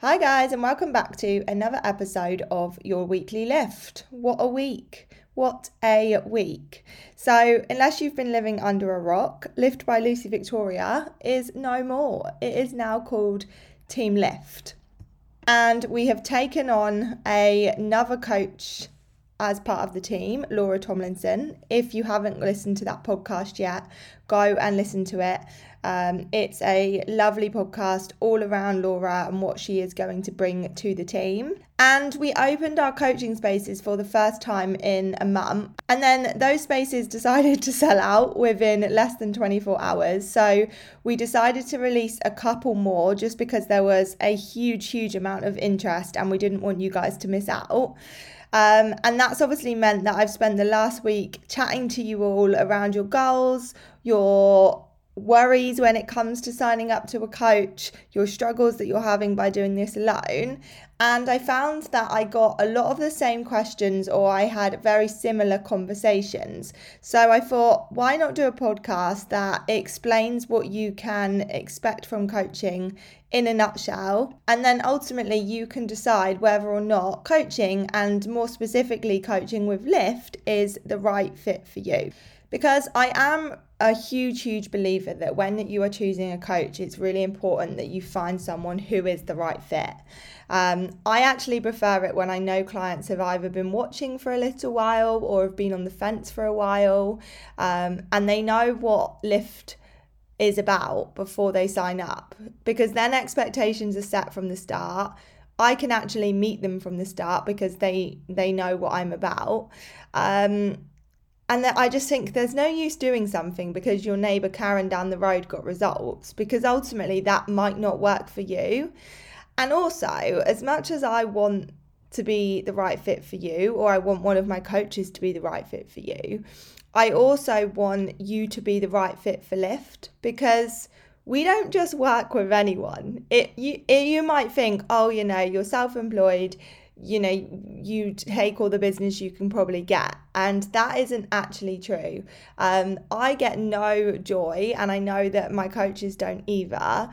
Hi, guys, and welcome back to another episode of Your Weekly Lift. What a week! What a week. So, unless you've been living under a rock, Lift by Lucy Victoria is no more. It is now called Team Lift. And we have taken on a, another coach as part of the team, Laura Tomlinson. If you haven't listened to that podcast yet, go and listen to it. Um, it's a lovely podcast all around Laura and what she is going to bring to the team. And we opened our coaching spaces for the first time in a month. And then those spaces decided to sell out within less than 24 hours. So we decided to release a couple more just because there was a huge, huge amount of interest and we didn't want you guys to miss out. Um, and that's obviously meant that I've spent the last week chatting to you all around your goals, your worries when it comes to signing up to a coach, your struggles that you're having by doing this alone. And I found that I got a lot of the same questions or I had very similar conversations. So I thought, why not do a podcast that explains what you can expect from coaching in a nutshell? And then ultimately, you can decide whether or not coaching, and more specifically, coaching with Lift, is the right fit for you because I am a huge, huge believer that when you are choosing a coach, it's really important that you find someone who is the right fit. Um, I actually prefer it when I know clients have either been watching for a little while or have been on the fence for a while um, and they know what Lift is about before they sign up because then expectations are set from the start. I can actually meet them from the start because they they know what I'm about. Um, and that I just think there's no use doing something because your neighbour Karen down the road got results because ultimately that might not work for you. And also, as much as I want to be the right fit for you, or I want one of my coaches to be the right fit for you, I also want you to be the right fit for Lift because we don't just work with anyone. It you it, you might think, oh, you know, you're self-employed, you know you take all the business you can probably get. And that isn't actually true. Um, i get no joy and i know that my coaches don't either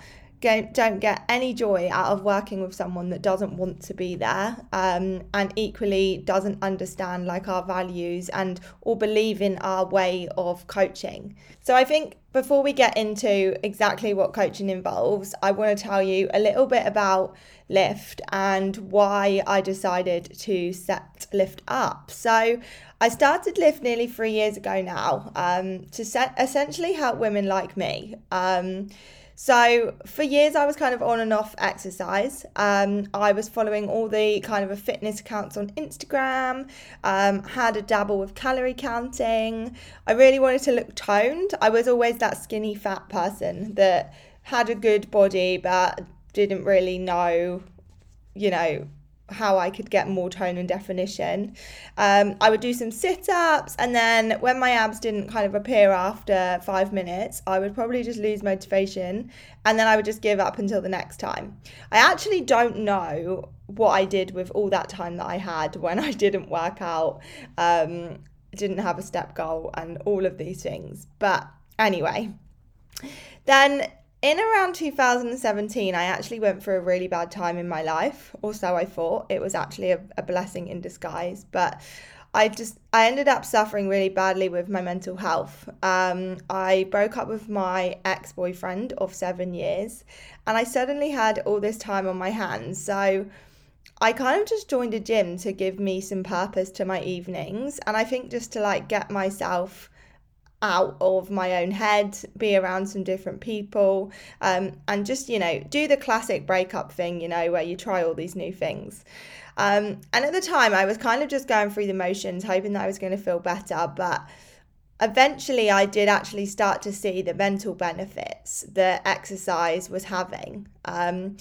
don't get any joy out of working with someone that doesn't want to be there um, and equally doesn't understand like our values and or believe in our way of coaching. So i think before we get into exactly what coaching involves i want to tell you a little bit about Lift and why I decided to set Lift up. So I started Lift nearly three years ago now um, to set, essentially help women like me. Um, so for years, I was kind of on and off exercise. Um, I was following all the kind of fitness accounts on Instagram. Um, had a dabble with calorie counting. I really wanted to look toned. I was always that skinny fat person that had a good body but didn't really know, you know, how I could get more tone and definition. Um, I would do some sit ups, and then when my abs didn't kind of appear after five minutes, I would probably just lose motivation and then I would just give up until the next time. I actually don't know what I did with all that time that I had when I didn't work out, um, didn't have a step goal, and all of these things. But anyway, then in around 2017, I actually went through a really bad time in my life, or so I thought. It was actually a, a blessing in disguise, but I just I ended up suffering really badly with my mental health. Um, I broke up with my ex boyfriend of seven years, and I suddenly had all this time on my hands. So I kind of just joined a gym to give me some purpose to my evenings, and I think just to like get myself out of my own head, be around some different people, um, and just, you know, do the classic breakup thing, you know, where you try all these new things. Um, and at the time, I was kind of just going through the motions, hoping that I was going to feel better. But eventually, I did actually start to see the mental benefits that exercise was having. Um,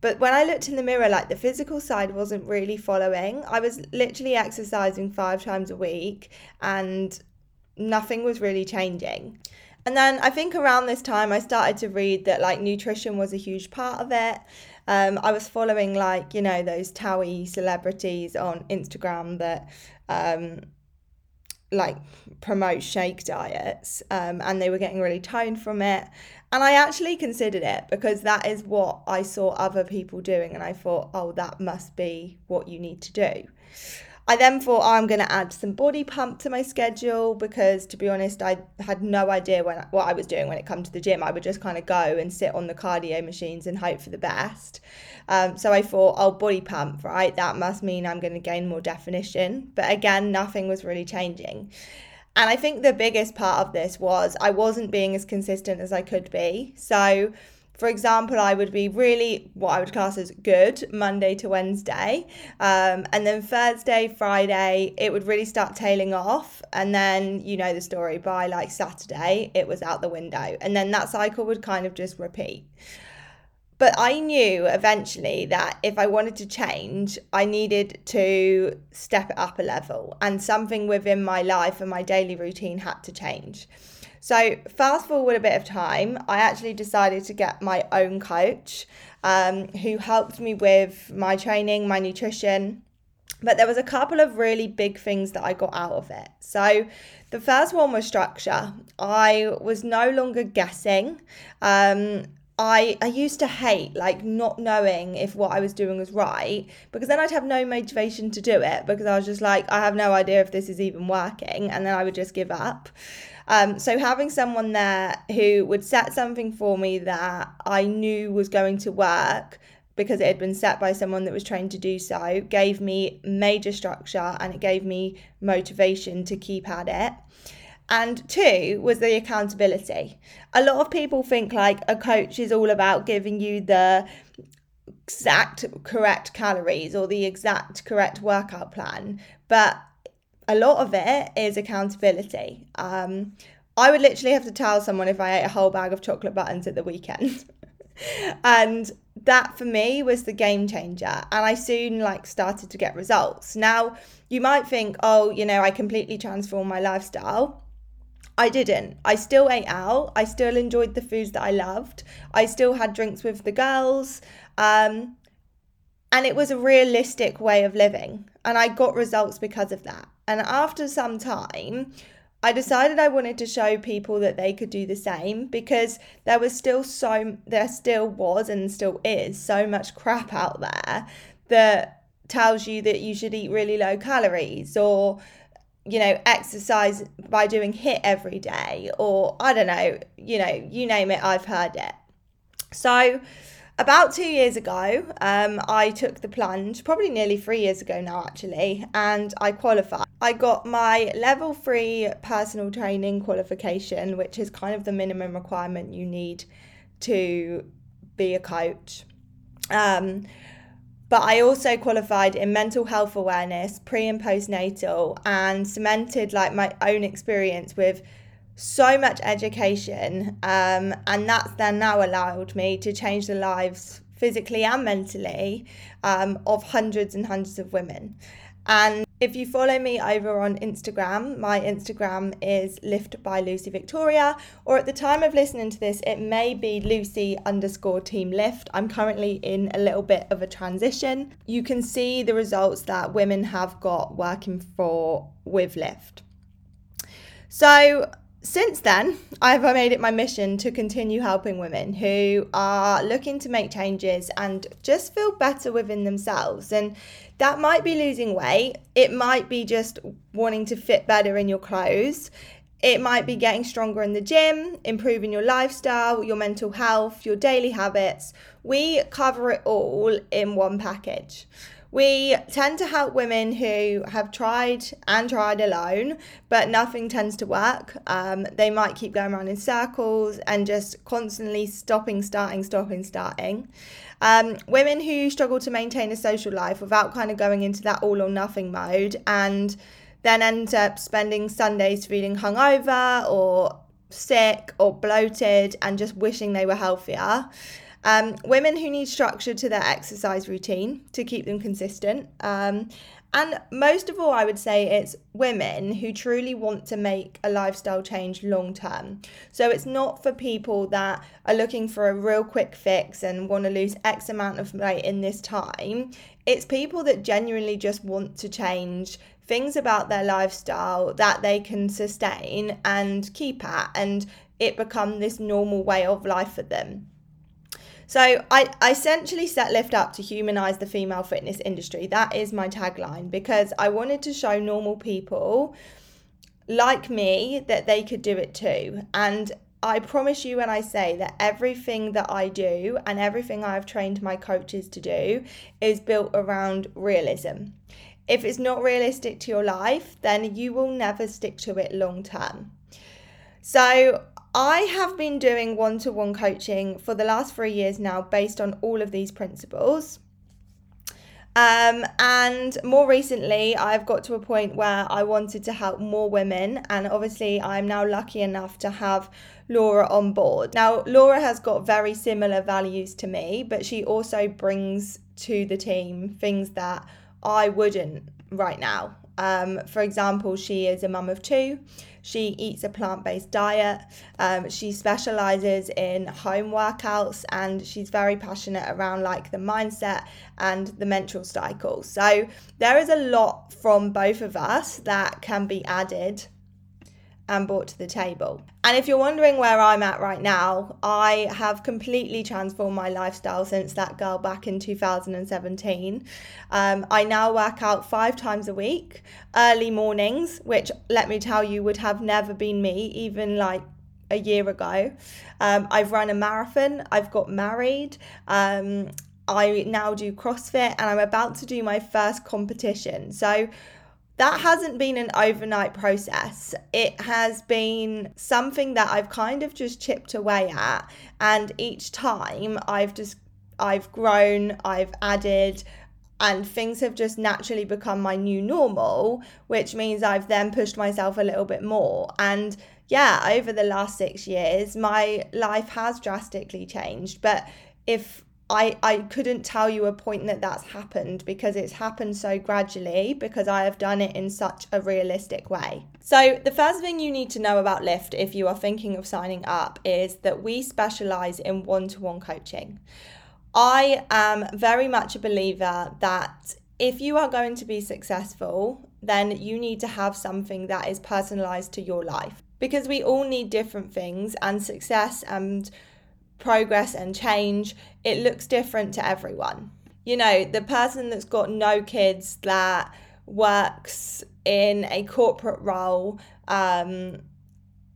but when I looked in the mirror, like the physical side wasn't really following. I was literally exercising five times a week and nothing was really changing. And then I think around this time I started to read that like nutrition was a huge part of it. Um, I was following like, you know, those TOWIE celebrities on Instagram that um, like promote shake diets um, and they were getting really toned from it and i actually considered it because that is what i saw other people doing and i thought oh that must be what you need to do I then thought oh, I'm going to add some body pump to my schedule because, to be honest, I had no idea when, what I was doing when it comes to the gym. I would just kind of go and sit on the cardio machines and hope for the best. Um, so I thought, oh, body pump, right? That must mean I'm going to gain more definition. But again, nothing was really changing. And I think the biggest part of this was I wasn't being as consistent as I could be. So for example, I would be really what I would class as good Monday to Wednesday. Um, and then Thursday, Friday, it would really start tailing off. And then, you know, the story by like Saturday, it was out the window. And then that cycle would kind of just repeat. But I knew eventually that if I wanted to change, I needed to step it up a level, and something within my life and my daily routine had to change. So, fast forward a bit of time, I actually decided to get my own coach um, who helped me with my training, my nutrition. But there was a couple of really big things that I got out of it. So, the first one was structure. I was no longer guessing. Um, I, I used to hate like not knowing if what I was doing was right because then I'd have no motivation to do it because I was just like I have no idea if this is even working and then I would just give up. Um, so having someone there who would set something for me that I knew was going to work because it had been set by someone that was trained to do so gave me major structure and it gave me motivation to keep at it. And two was the accountability. A lot of people think like a coach is all about giving you the exact correct calories or the exact correct workout plan, but a lot of it is accountability. Um, I would literally have to tell someone if I ate a whole bag of chocolate buttons at the weekend. and that for me was the game changer and i soon like started to get results now you might think oh you know i completely transformed my lifestyle I didn't. I still ate out. I still enjoyed the foods that I loved. I still had drinks with the girls. Um, and it was a realistic way of living. And I got results because of that. And after some time, I decided I wanted to show people that they could do the same because there was still so, there still was and still is so much crap out there that tells you that you should eat really low calories or, you know, exercise by doing hit every day or I don't know, you know, you name it, I've heard it. So, about two years ago, um, I took the plunge, probably nearly three years ago now, actually, and I qualified. I got my level three personal training qualification, which is kind of the minimum requirement you need to be a coach. Um, but I also qualified in mental health awareness, pre and postnatal, and cemented like my own experience with so much education um, and that's then now allowed me to change the lives physically and mentally um, of hundreds and hundreds of women and if you follow me over on Instagram, my Instagram is Lift by Lucy Victoria, or at the time of listening to this, it may be Lucy underscore Team Lift. I'm currently in a little bit of a transition. You can see the results that women have got working for with Lift. So since then, I've made it my mission to continue helping women who are looking to make changes and just feel better within themselves. And that might be losing weight, it might be just wanting to fit better in your clothes. It might be getting stronger in the gym, improving your lifestyle, your mental health, your daily habits. We cover it all in one package. We tend to help women who have tried and tried alone, but nothing tends to work. Um, they might keep going around in circles and just constantly stopping, starting, stopping, starting. Um, women who struggle to maintain a social life without kind of going into that all or nothing mode and then end up spending Sundays feeling hungover or sick or bloated and just wishing they were healthier Um, women who need structure to their exercise routine to keep them consistent. Um, and most of all, I would say it's women who truly want to make a lifestyle change long term. So it's not for people that are looking for a real quick fix and want to lose X amount of weight in this time. It's people that genuinely just want to change things about their lifestyle that they can sustain and keep at and it become this normal way of life for them. So I, essentially set Lift up to humanize the female fitness industry. That is my tagline because I wanted to show normal people like me that they could do it too. And I promise you when I say that everything that I do and everything I've trained my coaches to do is built around realism. If it's not realistic to your life, then you will never stick to it long term. So I have been doing one to one coaching for the last three years now based on all of these principles. Um, and more recently, I've got to a point where I wanted to help more women, and obviously, I'm now lucky enough to have Laura on board. Now, Laura has got very similar values to me, but she also brings to the team things that I wouldn't right now. Um, for example, she is a mum of two. She eats a plant based diet. Um, she specializes in home workouts and she's very passionate around like the mindset and the menstrual cycle. So there is a lot from both of us that can be added and brought to the table. And if you're wondering where I'm at right now, I have completely transformed my lifestyle since that girl back in 2017. Um, I now work out five times a week, early mornings, which let me tell you would have never been me, even like a year ago. Um, I've run a marathon, I've got married. Um, I now do CrossFit and I'm about to do my first competition. So, that hasn't been an overnight process. It has been something that I've kind of just chipped away at. And each time I've just, I've grown, I've added, and things have just naturally become my new normal, which means I've then pushed myself a little bit more. And yeah, over the last six years, my life has drastically changed. But if I, I couldn't tell you a point that that's happened because it's happened so gradually because I have done it in such a realistic way. So, the first thing you need to know about Lift if you are thinking of signing up is that we specialize in one to one coaching. I am very much a believer that if you are going to be successful, then you need to have something that is personalized to your life because we all need different things and success and progress and change, it looks different to everyone. You know, the person that's got no kids that works in a corporate role um,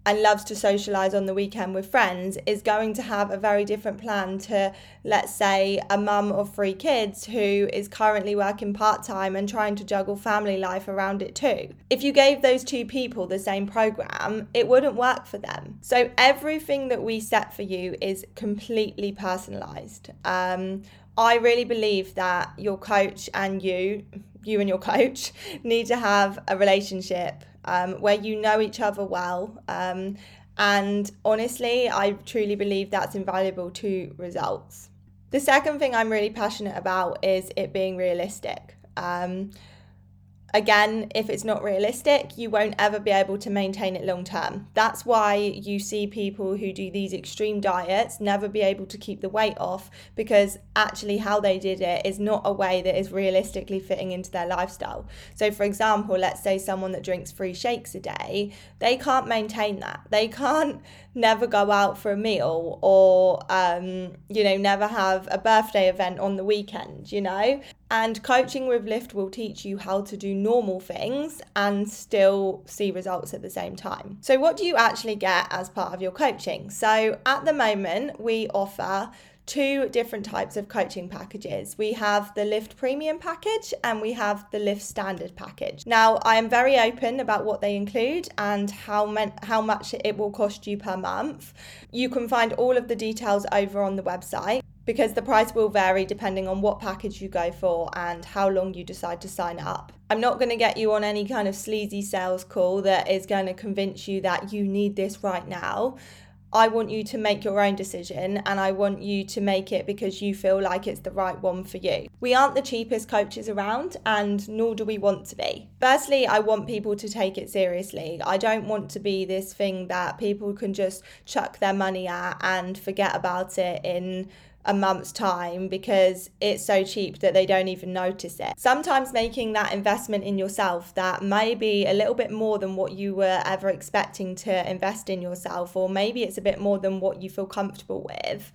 and loves to socialize on the weekend with friends is going to have a very different plan to, let's say, a mum of three kids who is currently working part time and trying to juggle family life around it too. If you gave those two people the same program, it wouldn't work for them. So everything that we set for you is completely personalized. Um, I really believe that your coach and you, you and your coach, need to have a relationship um, where you know each other well. Um, and honestly, I truly believe that's invaluable to results. The second thing I'm really passionate about is it being realistic. Um, again, if it's not realistic, you won't ever be able to maintain it long term. That's why you see people who do these extreme diets never be able to keep the weight off because actually, how they did it is not a way that is realistically fitting into their lifestyle. So, for example, let's say someone that drinks three shakes a day, they can't maintain that. They can't never go out for a meal or, um, you know, never have a birthday event on the weekend, you know? And coaching with Lift will teach you how to do normal things and still see results at the same time. So, what do you actually get as part of your coaching? So, at the moment, we offer two different types of coaching packages. We have the Lift Premium package and we have the Lift Standard package. Now, I am very open about what they include and how how much it will cost you per month. You can find all of the details over on the website because the price will vary depending on what package you go for and how long you decide to sign up. I'm not going to get you on any kind of sleazy sales call that is going to convince you that you need this right now. I want you to make your own decision and I want you to make it because you feel like it's the right one for you. We aren't the cheapest coaches around and nor do we want to be. Firstly, I want people to take it seriously. I don't want to be this thing that people can just chuck their money at and forget about it in a month's time because it's so cheap that they don't even notice it. Sometimes making that investment in yourself that may be a little bit more than what you were ever expecting to invest in yourself, or maybe it's a bit more than what you feel comfortable with.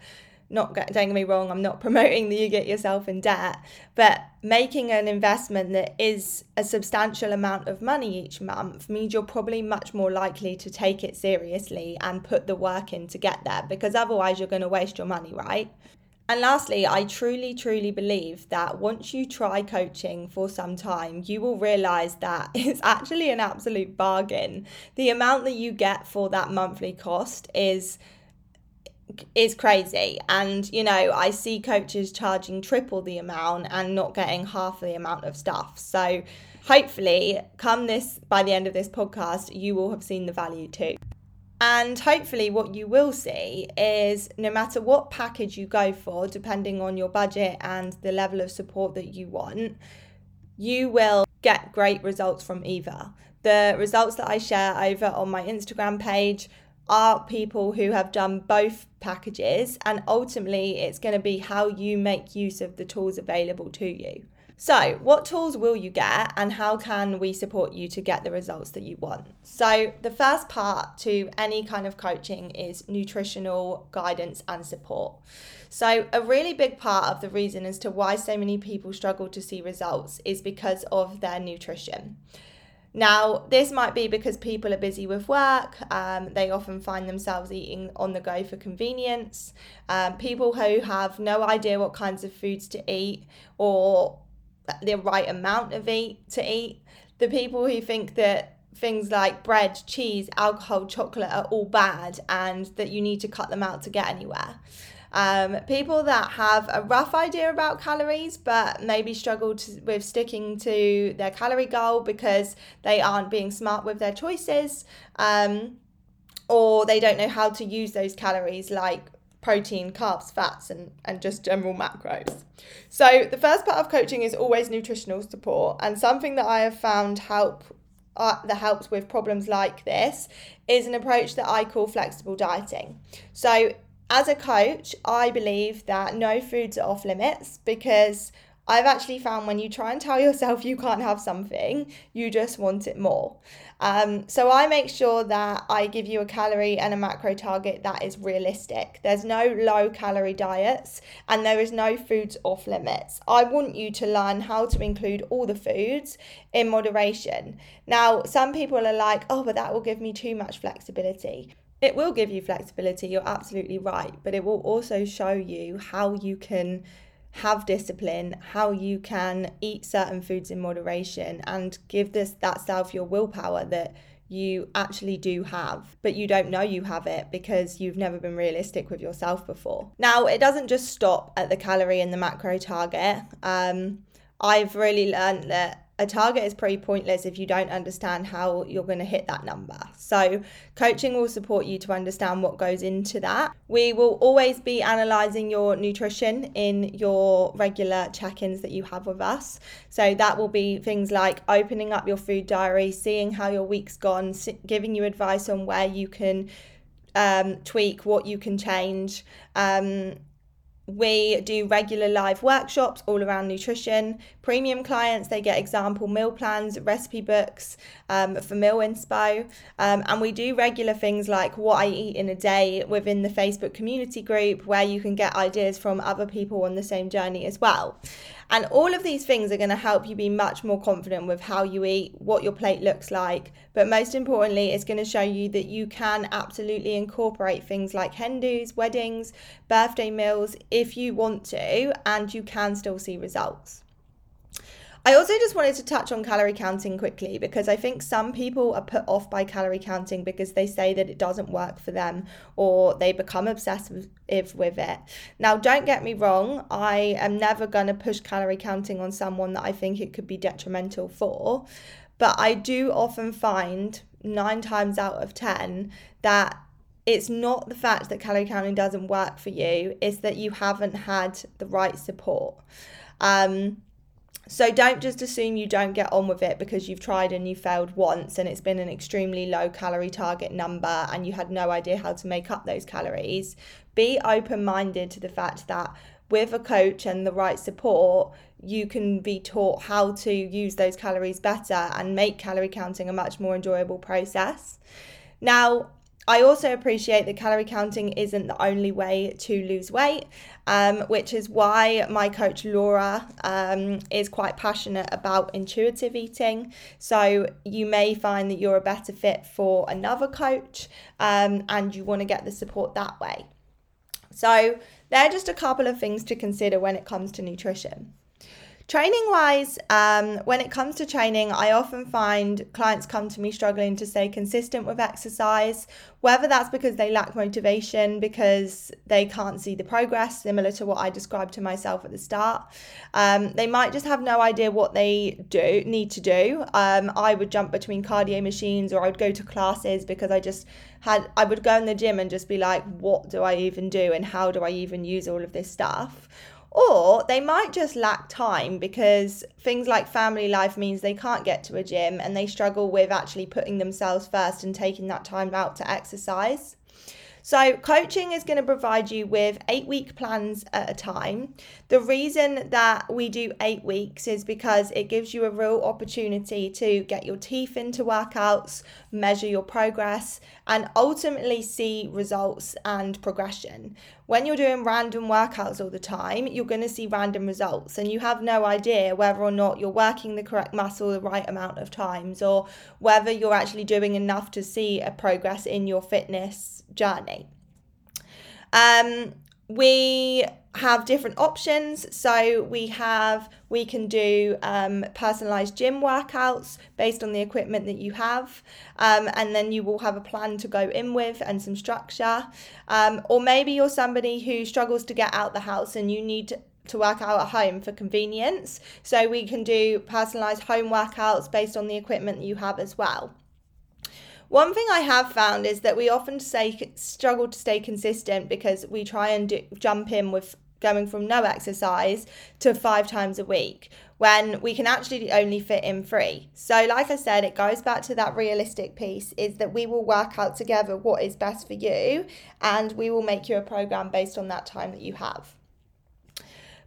Not don't get me wrong, I'm not promoting that you get yourself in debt, but making an investment that is a substantial amount of money each month means you're probably much more likely to take it seriously and put the work in to get there because otherwise you're going to waste your money, right? And lastly, I truly, truly believe that once you try coaching for some time, you will realize that it's actually an absolute bargain. The amount that you get for that monthly cost is is crazy. And you know i see coaches charging triple the amount and not getting half the amount of stuff. So hopefully come this by the end of this podcast you will have seen the value too and hopefully, what you will see is no matter what package you go for, depending on your budget and the level of support that you want, you will get great results from either. The results that I share over on my Instagram page are people who have done both packages, and ultimately, it's going to be how you make use of the tools available to you. So, what tools will you get and how can we support you to get the results that you want? So, the first part to any kind of coaching is nutritional guidance and support. So, a really big part of the reason as to why so many people struggle to see results is because of their nutrition. Now, this might be because people are busy with work. Um, they often find themselves eating on the go for convenience. Um, people who have no idea what kinds of foods to eat or the right amount of eat to eat. The people who think that things like bread, cheese, alcohol, chocolate are all bad and that you need to cut them out to get anywhere. Um, people that have a rough idea about calories but maybe struggle to, with sticking to their calorie goal because they aren't being smart with their choices um, or they don't know how to use those calories like protein, carbs, fats, and, and just general macros. So, the first part of coaching is always nutritional support, and something that I have found help uh, that helps with problems like this is an approach that I call flexible dieting. So, as a coach, I believe that no foods are off limits because I've actually found when you try and tell yourself you can't have something, you just want it more. Um, so I make sure that I give you a calorie and a macro target that is realistic. There's no low calorie diets and there is no foods off limits. I want you to learn how to include all the foods in moderation. Now, some people are like, oh, but that will give me too much flexibility. It will give you flexibility, you're absolutely right, but it will also show you how you can have discipline, how you can eat certain foods in moderation and give this that self your willpower that you actually do have, but you don't know you have it because you've never been realistic with yourself before. Now, it doesn't just stop at the calorie and the macro target. Um, I've really learned that a target is pretty pointless if you don't understand how you're going to hit that number. So, coaching will support you to understand what goes into that. We will always be analyzing your nutrition in your regular check ins that you have with us. So, that will be things like opening up your food diary, seeing how your week's gone, giving you advice on where you can um, tweak, what you can change. Um, we do regular live workshops all around nutrition. Premium clients, they get example meal plans, recipe books um, for Meal Inspo. Um, and we do regular things like what I eat in a day within the Facebook community group where you can get ideas from other people on the same journey as well. And all of these things are going to help you be much more confident with how you eat, what your plate looks like. But most importantly, it's going to show you that you can absolutely incorporate things like hen dos, weddings, birthday meals if you want to, and you can still see results. I also just wanted to touch on calorie counting quickly because I think some people are put off by calorie counting because they say that it doesn't work for them or they become obsessive with it. Now, don't get me wrong, I am never going to push calorie counting on someone that I think it could be detrimental for, but I do often find nine times out of 10 that it's not the fact that calorie counting doesn't work for you, it's that you haven't had the right support. Um, so don't just assume you don't get on with it because you've tried and you failed once and it's been an extremely low calorie target number and you had no idea how to make up those calories. Be open minded to the fact that with a coach and the right support, you can be taught how to use those calories better and make calorie counting a much more enjoyable process. Now, I also appreciate that calorie counting isn't the only way to lose weight, um, which is why my coach Laura um, is quite passionate about intuitive eating. So you may find that you're a better fit for another coach um, and you want to get the support that way. So, there are just a couple of things to consider when it comes to nutrition. Training wise, um, when it comes to training, I often find clients come to me struggling to stay consistent with exercise, whether that's because they lack motivation, because they can't see the progress, similar to what I described to myself at the start. Um, they might just have no idea what they do need to do. Um, I would jump between cardio machines or I would go to classes because I just had I would go in the gym and just be like, what do I even do and how do I even use all of this stuff? Or they might just lack time because things like family life means they can't get to a gym and they struggle with actually putting themselves first and taking that time out to exercise. So, coaching is going to provide you with eight week plans at a time. The reason that we do eight weeks is because it gives you a real opportunity to get your teeth into workouts, measure your progress, and ultimately see results and progression. When you're doing random workouts all the time, you're going to see random results, and you have no idea whether or not you're working the correct muscle the right amount of times or whether you're actually doing enough to see a progress in your fitness journey. Um, we have different options. So we have we can do um, personalized gym workouts based on the equipment that you have, um, and then you will have a plan to go in with and some structure. Um, or maybe you're somebody who struggles to get out the house and you need to work out at home for convenience. So we can do personalized home workouts based on the equipment that you have as well. One thing I have found is that we often struggle to stay consistent because we try and do, jump in with going from no exercise to five times a week when we can actually only fit in three. So, like I said, it goes back to that realistic piece is that we will work out together what is best for you and we will make you a program based on that time that you have.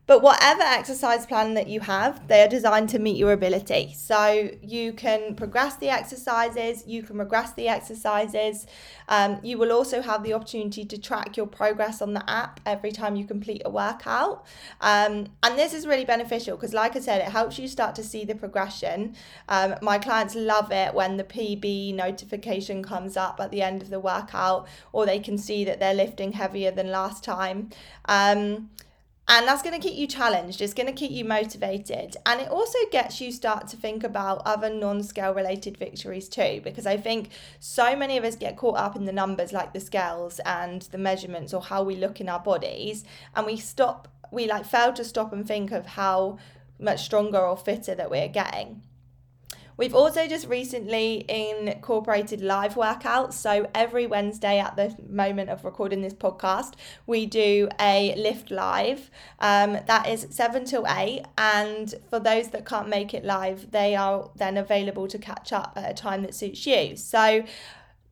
But whatever exercise plan that you have, they are designed to meet your ability. So you can progress the exercises, you can regress the exercises. Um, you will also have the opportunity to track your progress on the app every time you complete a workout. Um, and this is really beneficial because, like I said, it helps you start to see the progression. Um, my clients love it when the PB notification comes up at the end of the workout, or they can see that they're lifting heavier than last time. And that's going to keep you challenged it's going to keep you motivated. And it also gets you start to think about other non-scale related victories too because i think so many of us get caught up in the numbers like the scales and the measurements or how we look in our bodies and we stop we like fail to stop and think of how much stronger or fitter that we're getting We've also just recently incorporated live workouts. So every Wednesday at the moment of recording this podcast, we do a lift live. Um, that is 7 till 8. And for those that can't make it live, they are then available to catch up at a time that suits you. So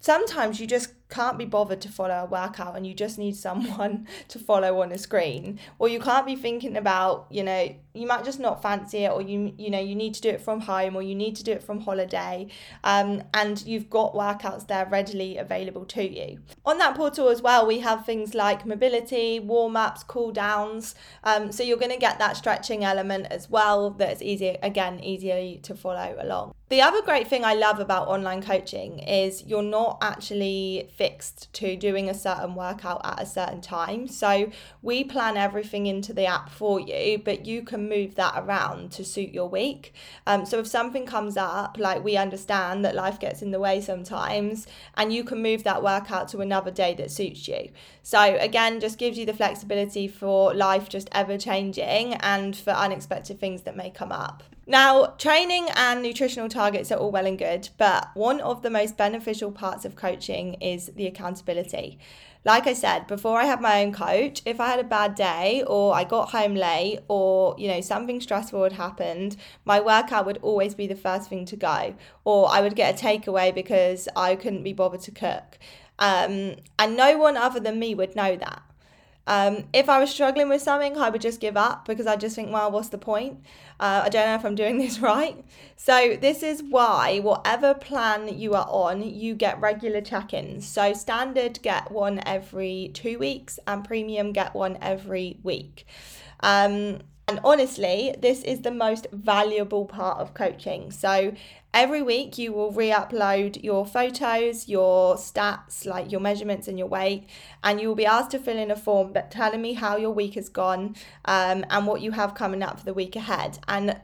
sometimes you just can't be bothered to follow a workout and you just need someone to follow on a screen or you can't be thinking about you know you might just not fancy it or you you know you need to do it from home or you need to do it from holiday um, and you've got workouts there readily available to you on that portal as well we have things like mobility warm-ups cool downs um, so you're going to get that stretching element as well that's easier again easier to follow along the other great thing I love about online coaching is you're not actually fixed to doing a certain workout at a certain time. So we plan everything into the app for you, but you can can move that around to suit your week. Um, so if something comes up, like we understand that life gets in the way sometimes, and you can move that workout to another day that suits you. So again, just gives you the flexibility for life just ever changing and for unexpected things that may come up. Now, training and nutritional targets are all well and good, but one of the most beneficial parts of coaching is the accountability. Like I said, before I had my own coach, if I had a bad day or I got home late or, you know, something stressful had happened, my workout would always be the first thing to go. Or I would get a takeaway because I couldn't be bothered to cook. Um, and no one other than me would know that. Um, if I was struggling with something, I would just give up because I just think, well, what's the point? Uh, I don't know if I'm doing this right. So, this is why, whatever plan you are on, you get regular check ins. So, standard get one every two weeks, and premium get one every week. Um, and honestly, this is the most valuable part of coaching. So, Every week, you will re upload your photos, your stats, like your measurements and your weight, and you will be asked to fill in a form but telling me how your week has gone um, and what you have coming up for the week ahead. And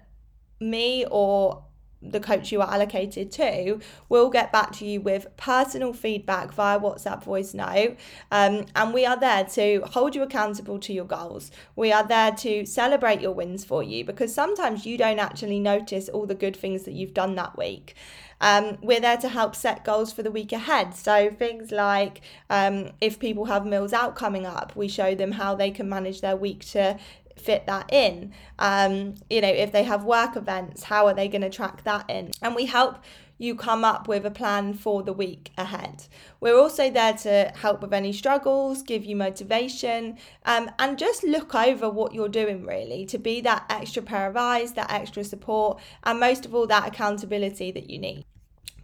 me or the coach you are allocated to will get back to you with personal feedback via WhatsApp voice note. Um, and we are there to hold you accountable to your goals. We are there to celebrate your wins for you because sometimes you don't actually notice all the good things that you've done that week. Um, we're there to help set goals for the week ahead. So things like um, if people have meals out coming up, we show them how they can manage their week to fit that in? Um, you know, if they have work events, how are they going to track that in? And we help you come up with a plan for the week ahead. We're also there to help with any struggles, give you motivation, um, and just look over what you're doing really to be that extra pair of eyes, that extra support, and most of all, that accountability that you need.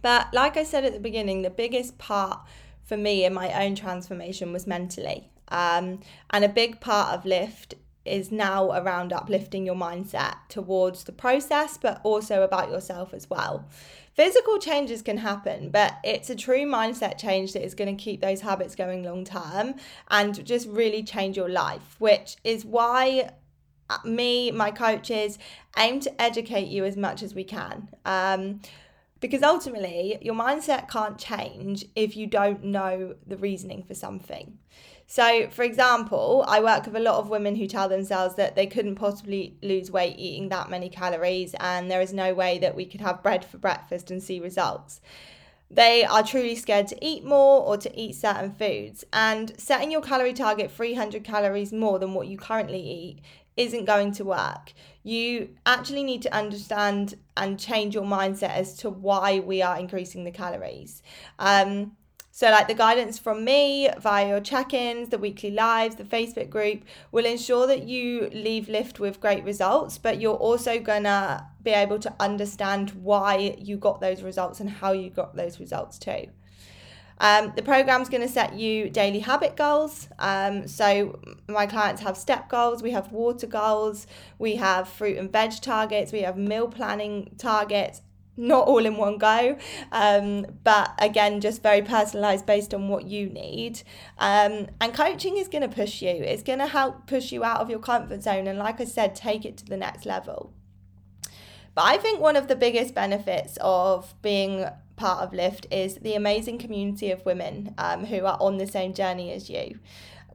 But like I said at the beginning, the biggest part for me in my own transformation was mentally. Um, and a big part of Lift is now around uplifting your mindset towards the process, but also about yourself as well. Physical changes can happen, but it's a true mindset change that is going to keep those habits going long term and just really change your life, which is why uh, me, my coaches, aim to educate you as much as we can. Um, because ultimately, your mindset can't change if you don't know the reasoning for something. So, for example, I work with a lot of women who tell themselves that they couldn't possibly lose weight eating that many calories, and there is no way that we could have bread for breakfast and see results. They are truly scared to eat more or to eat certain foods, and setting your calorie target 300 calories more than what you currently eat isn't going to work. You actually need to understand and change your mindset as to why we are increasing the calories. Um, so, like the guidance from me via your check ins, the weekly lives, the Facebook group will ensure that you leave Lift with great results, but you're also gonna be able to understand why you got those results and how you got those results too. Um, the program's going to set you daily habit goals. Um, so, my clients have step goals, we have water goals, we have fruit and veg targets, we have meal planning targets, not all in one go, um, but again, just very personalized based on what you need. Um, and coaching is going to push you, it's going to help push you out of your comfort zone. And like I said, take it to the next level. But I think one of the biggest benefits of being part of Lift is the amazing community of women um, who are on the same journey as you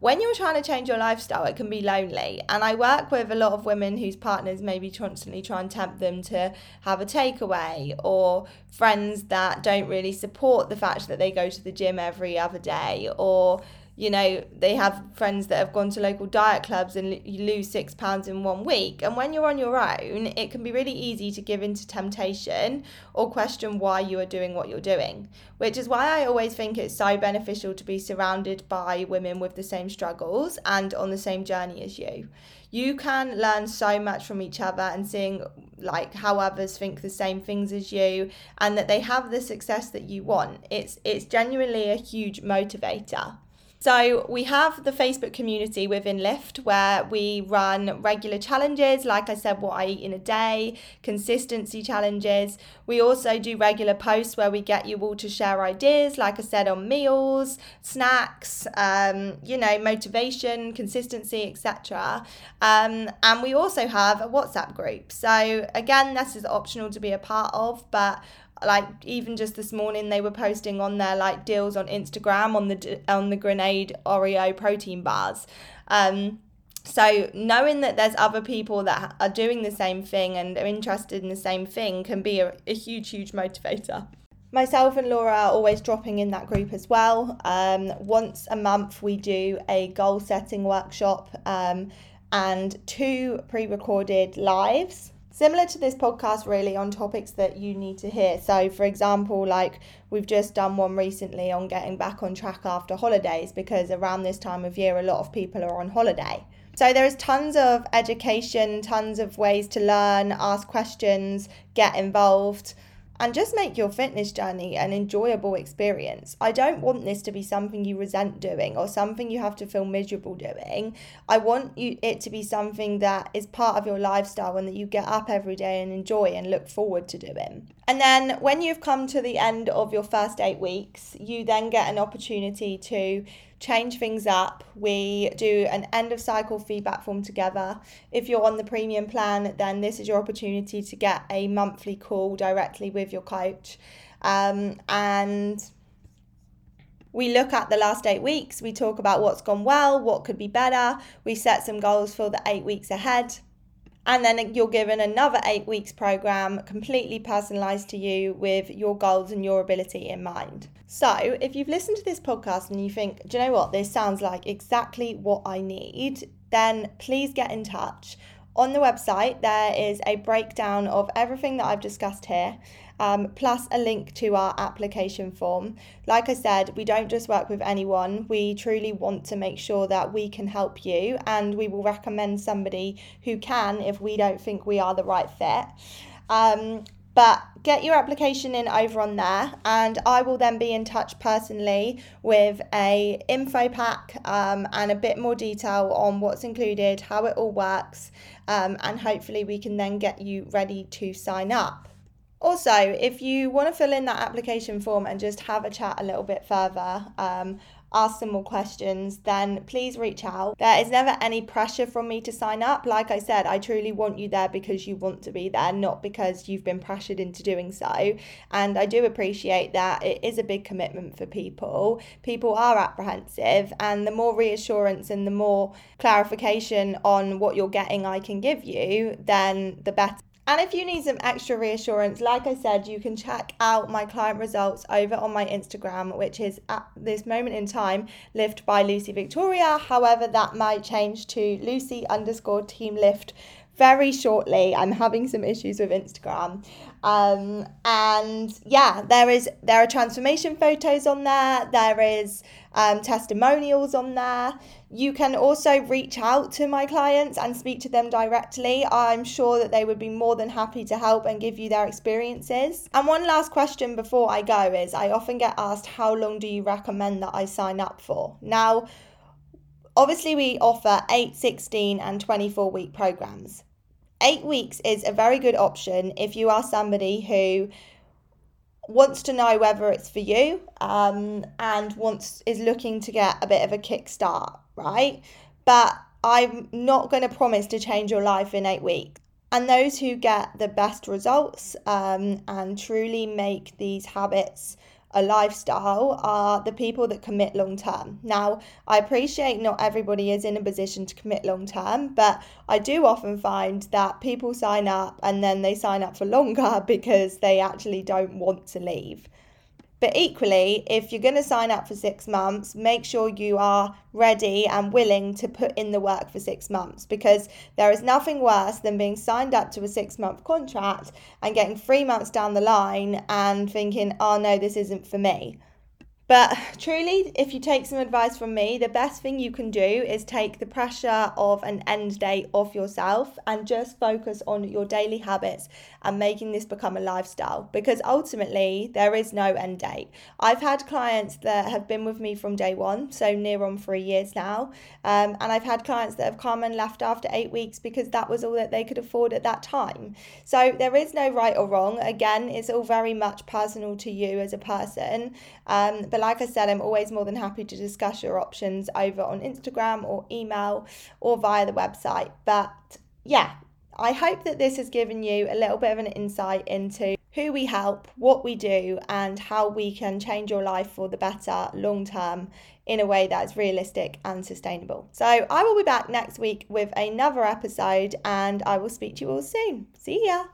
when you're trying to change your lifestyle, it can be lonely. And I work with a lot of women whose partners maybe constantly try and tempt them to have a takeaway, or friends that don't really support the fact that they go to the gym every other day, or you know, they have friends that have gone to local diet clubs and you lose six pounds in one week. And when you're on your own, it can be really easy to give into temptation or question why you are doing what you're doing, which is why I always think it's so beneficial to be surrounded by women with the same struggles and on the same journey as you. You can learn so much from each other and seeing like how others think the same things as you and that they have the success that you want. It's it's genuinely a huge motivator. So, we have the Facebook community within Lift where we run regular challenges, like I said, what I eat in a day, consistency challenges. We also do regular posts where we get you all to share ideas, like I said, on meals, snacks, um, you know, motivation, consistency, etc. Um, and we also have a WhatsApp group. So, again, this is optional to be a part of, but like even just this morning they were posting on their like deals on Instagram on the on the grenade Oreo protein bars. Um, so knowing that there's other people that are doing the same thing and are interested in the same thing can be a, a huge huge motivator. Myself and Laura are always dropping in that group as well. Um, once a month we do a goal setting workshop um, and two pre-recorded lives similar to this podcast really on topics that you need to hear. So for example like we've just done one recently on getting back on track after holidays because around this time of year a lot of people are on holiday. So there is tons of education tons of ways to learn ask questions get involved and just make your fitness journey an enjoyable experience. I don't want this to be something you resent doing or something you have to feel miserable doing. I want you it to be something that is part of your lifestyle and that you get up every day and enjoy and look forward to doing. And then when you've come to the end of your first 8 weeks, you then get an opportunity to change things up. We do an end of cycle feedback form together. If you're on the premium plan, then this is your opportunity to get a monthly call directly with your coach. Um, and we look at the last eight weeks, we talk about what's gone well, what could be better, we set some goals for the eight weeks ahead and then you're given another eight weeks program completely personalized to you with your goals and your ability in mind. So, if you've listened to this podcast and you think, do you know what, this sounds like exactly what I need, then please get in touch. On the website, there is a breakdown of everything that I've discussed here um, plus a link to our application form. Like I said, we don't just work with anyone, we truly want to make sure that we can help you and we will recommend somebody who can if we don't think we are the right fit. Um, but get your application in over on there and i will then be in touch personally with a info pack um, and a bit more detail on what's included how it all works um, and hopefully we can then get you ready to sign up also, if you want to fill in that application form and just have a chat a little bit further, um, ask some more questions, then please reach out. There is never any pressure from me to sign up. Like I said, I truly want you there because you want to be there, not because you've been pressured into doing so. And I do appreciate that it is a big commitment for people. People are apprehensive, and the more reassurance and the more clarification on what you're getting I can give you, then the better. And if you need some extra reassurance, like I said, you can check out my client results over on my Instagram, which is at this moment in time Lift by Lucy Victoria. However, that might change to Lucy underscore team lift very shortly. I'm having some issues with Instagram. Um, and yeah, there is there are transformation photos on there. There is um, testimonials on there. You can also reach out to my clients and speak to them directly. I'm sure that they would be more than happy to help and give you their experiences. And one last question before I go is I often get asked, How long do you recommend that I sign up for? Now, obviously, we offer 8, 16, and 24 week programs. Eight weeks is a very good option if you are somebody who wants to know whether it's for you um, and wants is looking to get a bit of a kickstart, right? But I'm not going to promise to change your life in eight weeks. And those who get the best results um, and truly make these habits a lifestyle are the people that commit long term. Now, I appreciate not everybody is in a position to commit long term, but I do often find that people sign up and then they sign up for longer because they actually don't want to leave. But equally, if you're going to sign up for six months, make sure you are ready and willing to put in the work for six months because there is nothing worse than being signed up to a six month contract and getting three months down the line and thinking, oh no, this isn't for me But truly, if you take some advice from me, the best thing you can do is take the pressure of an end date off yourself and just focus on your daily habits and making this become a lifestyle because ultimately there is no end date. I've had clients that have been with me from day one, so near on three years now, um, and I've had clients that have come and left after eight weeks because that was all that they could afford at that time. So there is no right or wrong. Again, it's all very much personal to you as a person. Um, but like I said, I'm always more than happy to discuss your options over on Instagram or email or via the website. But yeah, I hope that this has given you a little bit of an insight into who we help, what we do, and how we can change your life for the better long term in a way that's realistic and sustainable. So, I will be back next week with another episode, and I will speak to you all soon. See ya.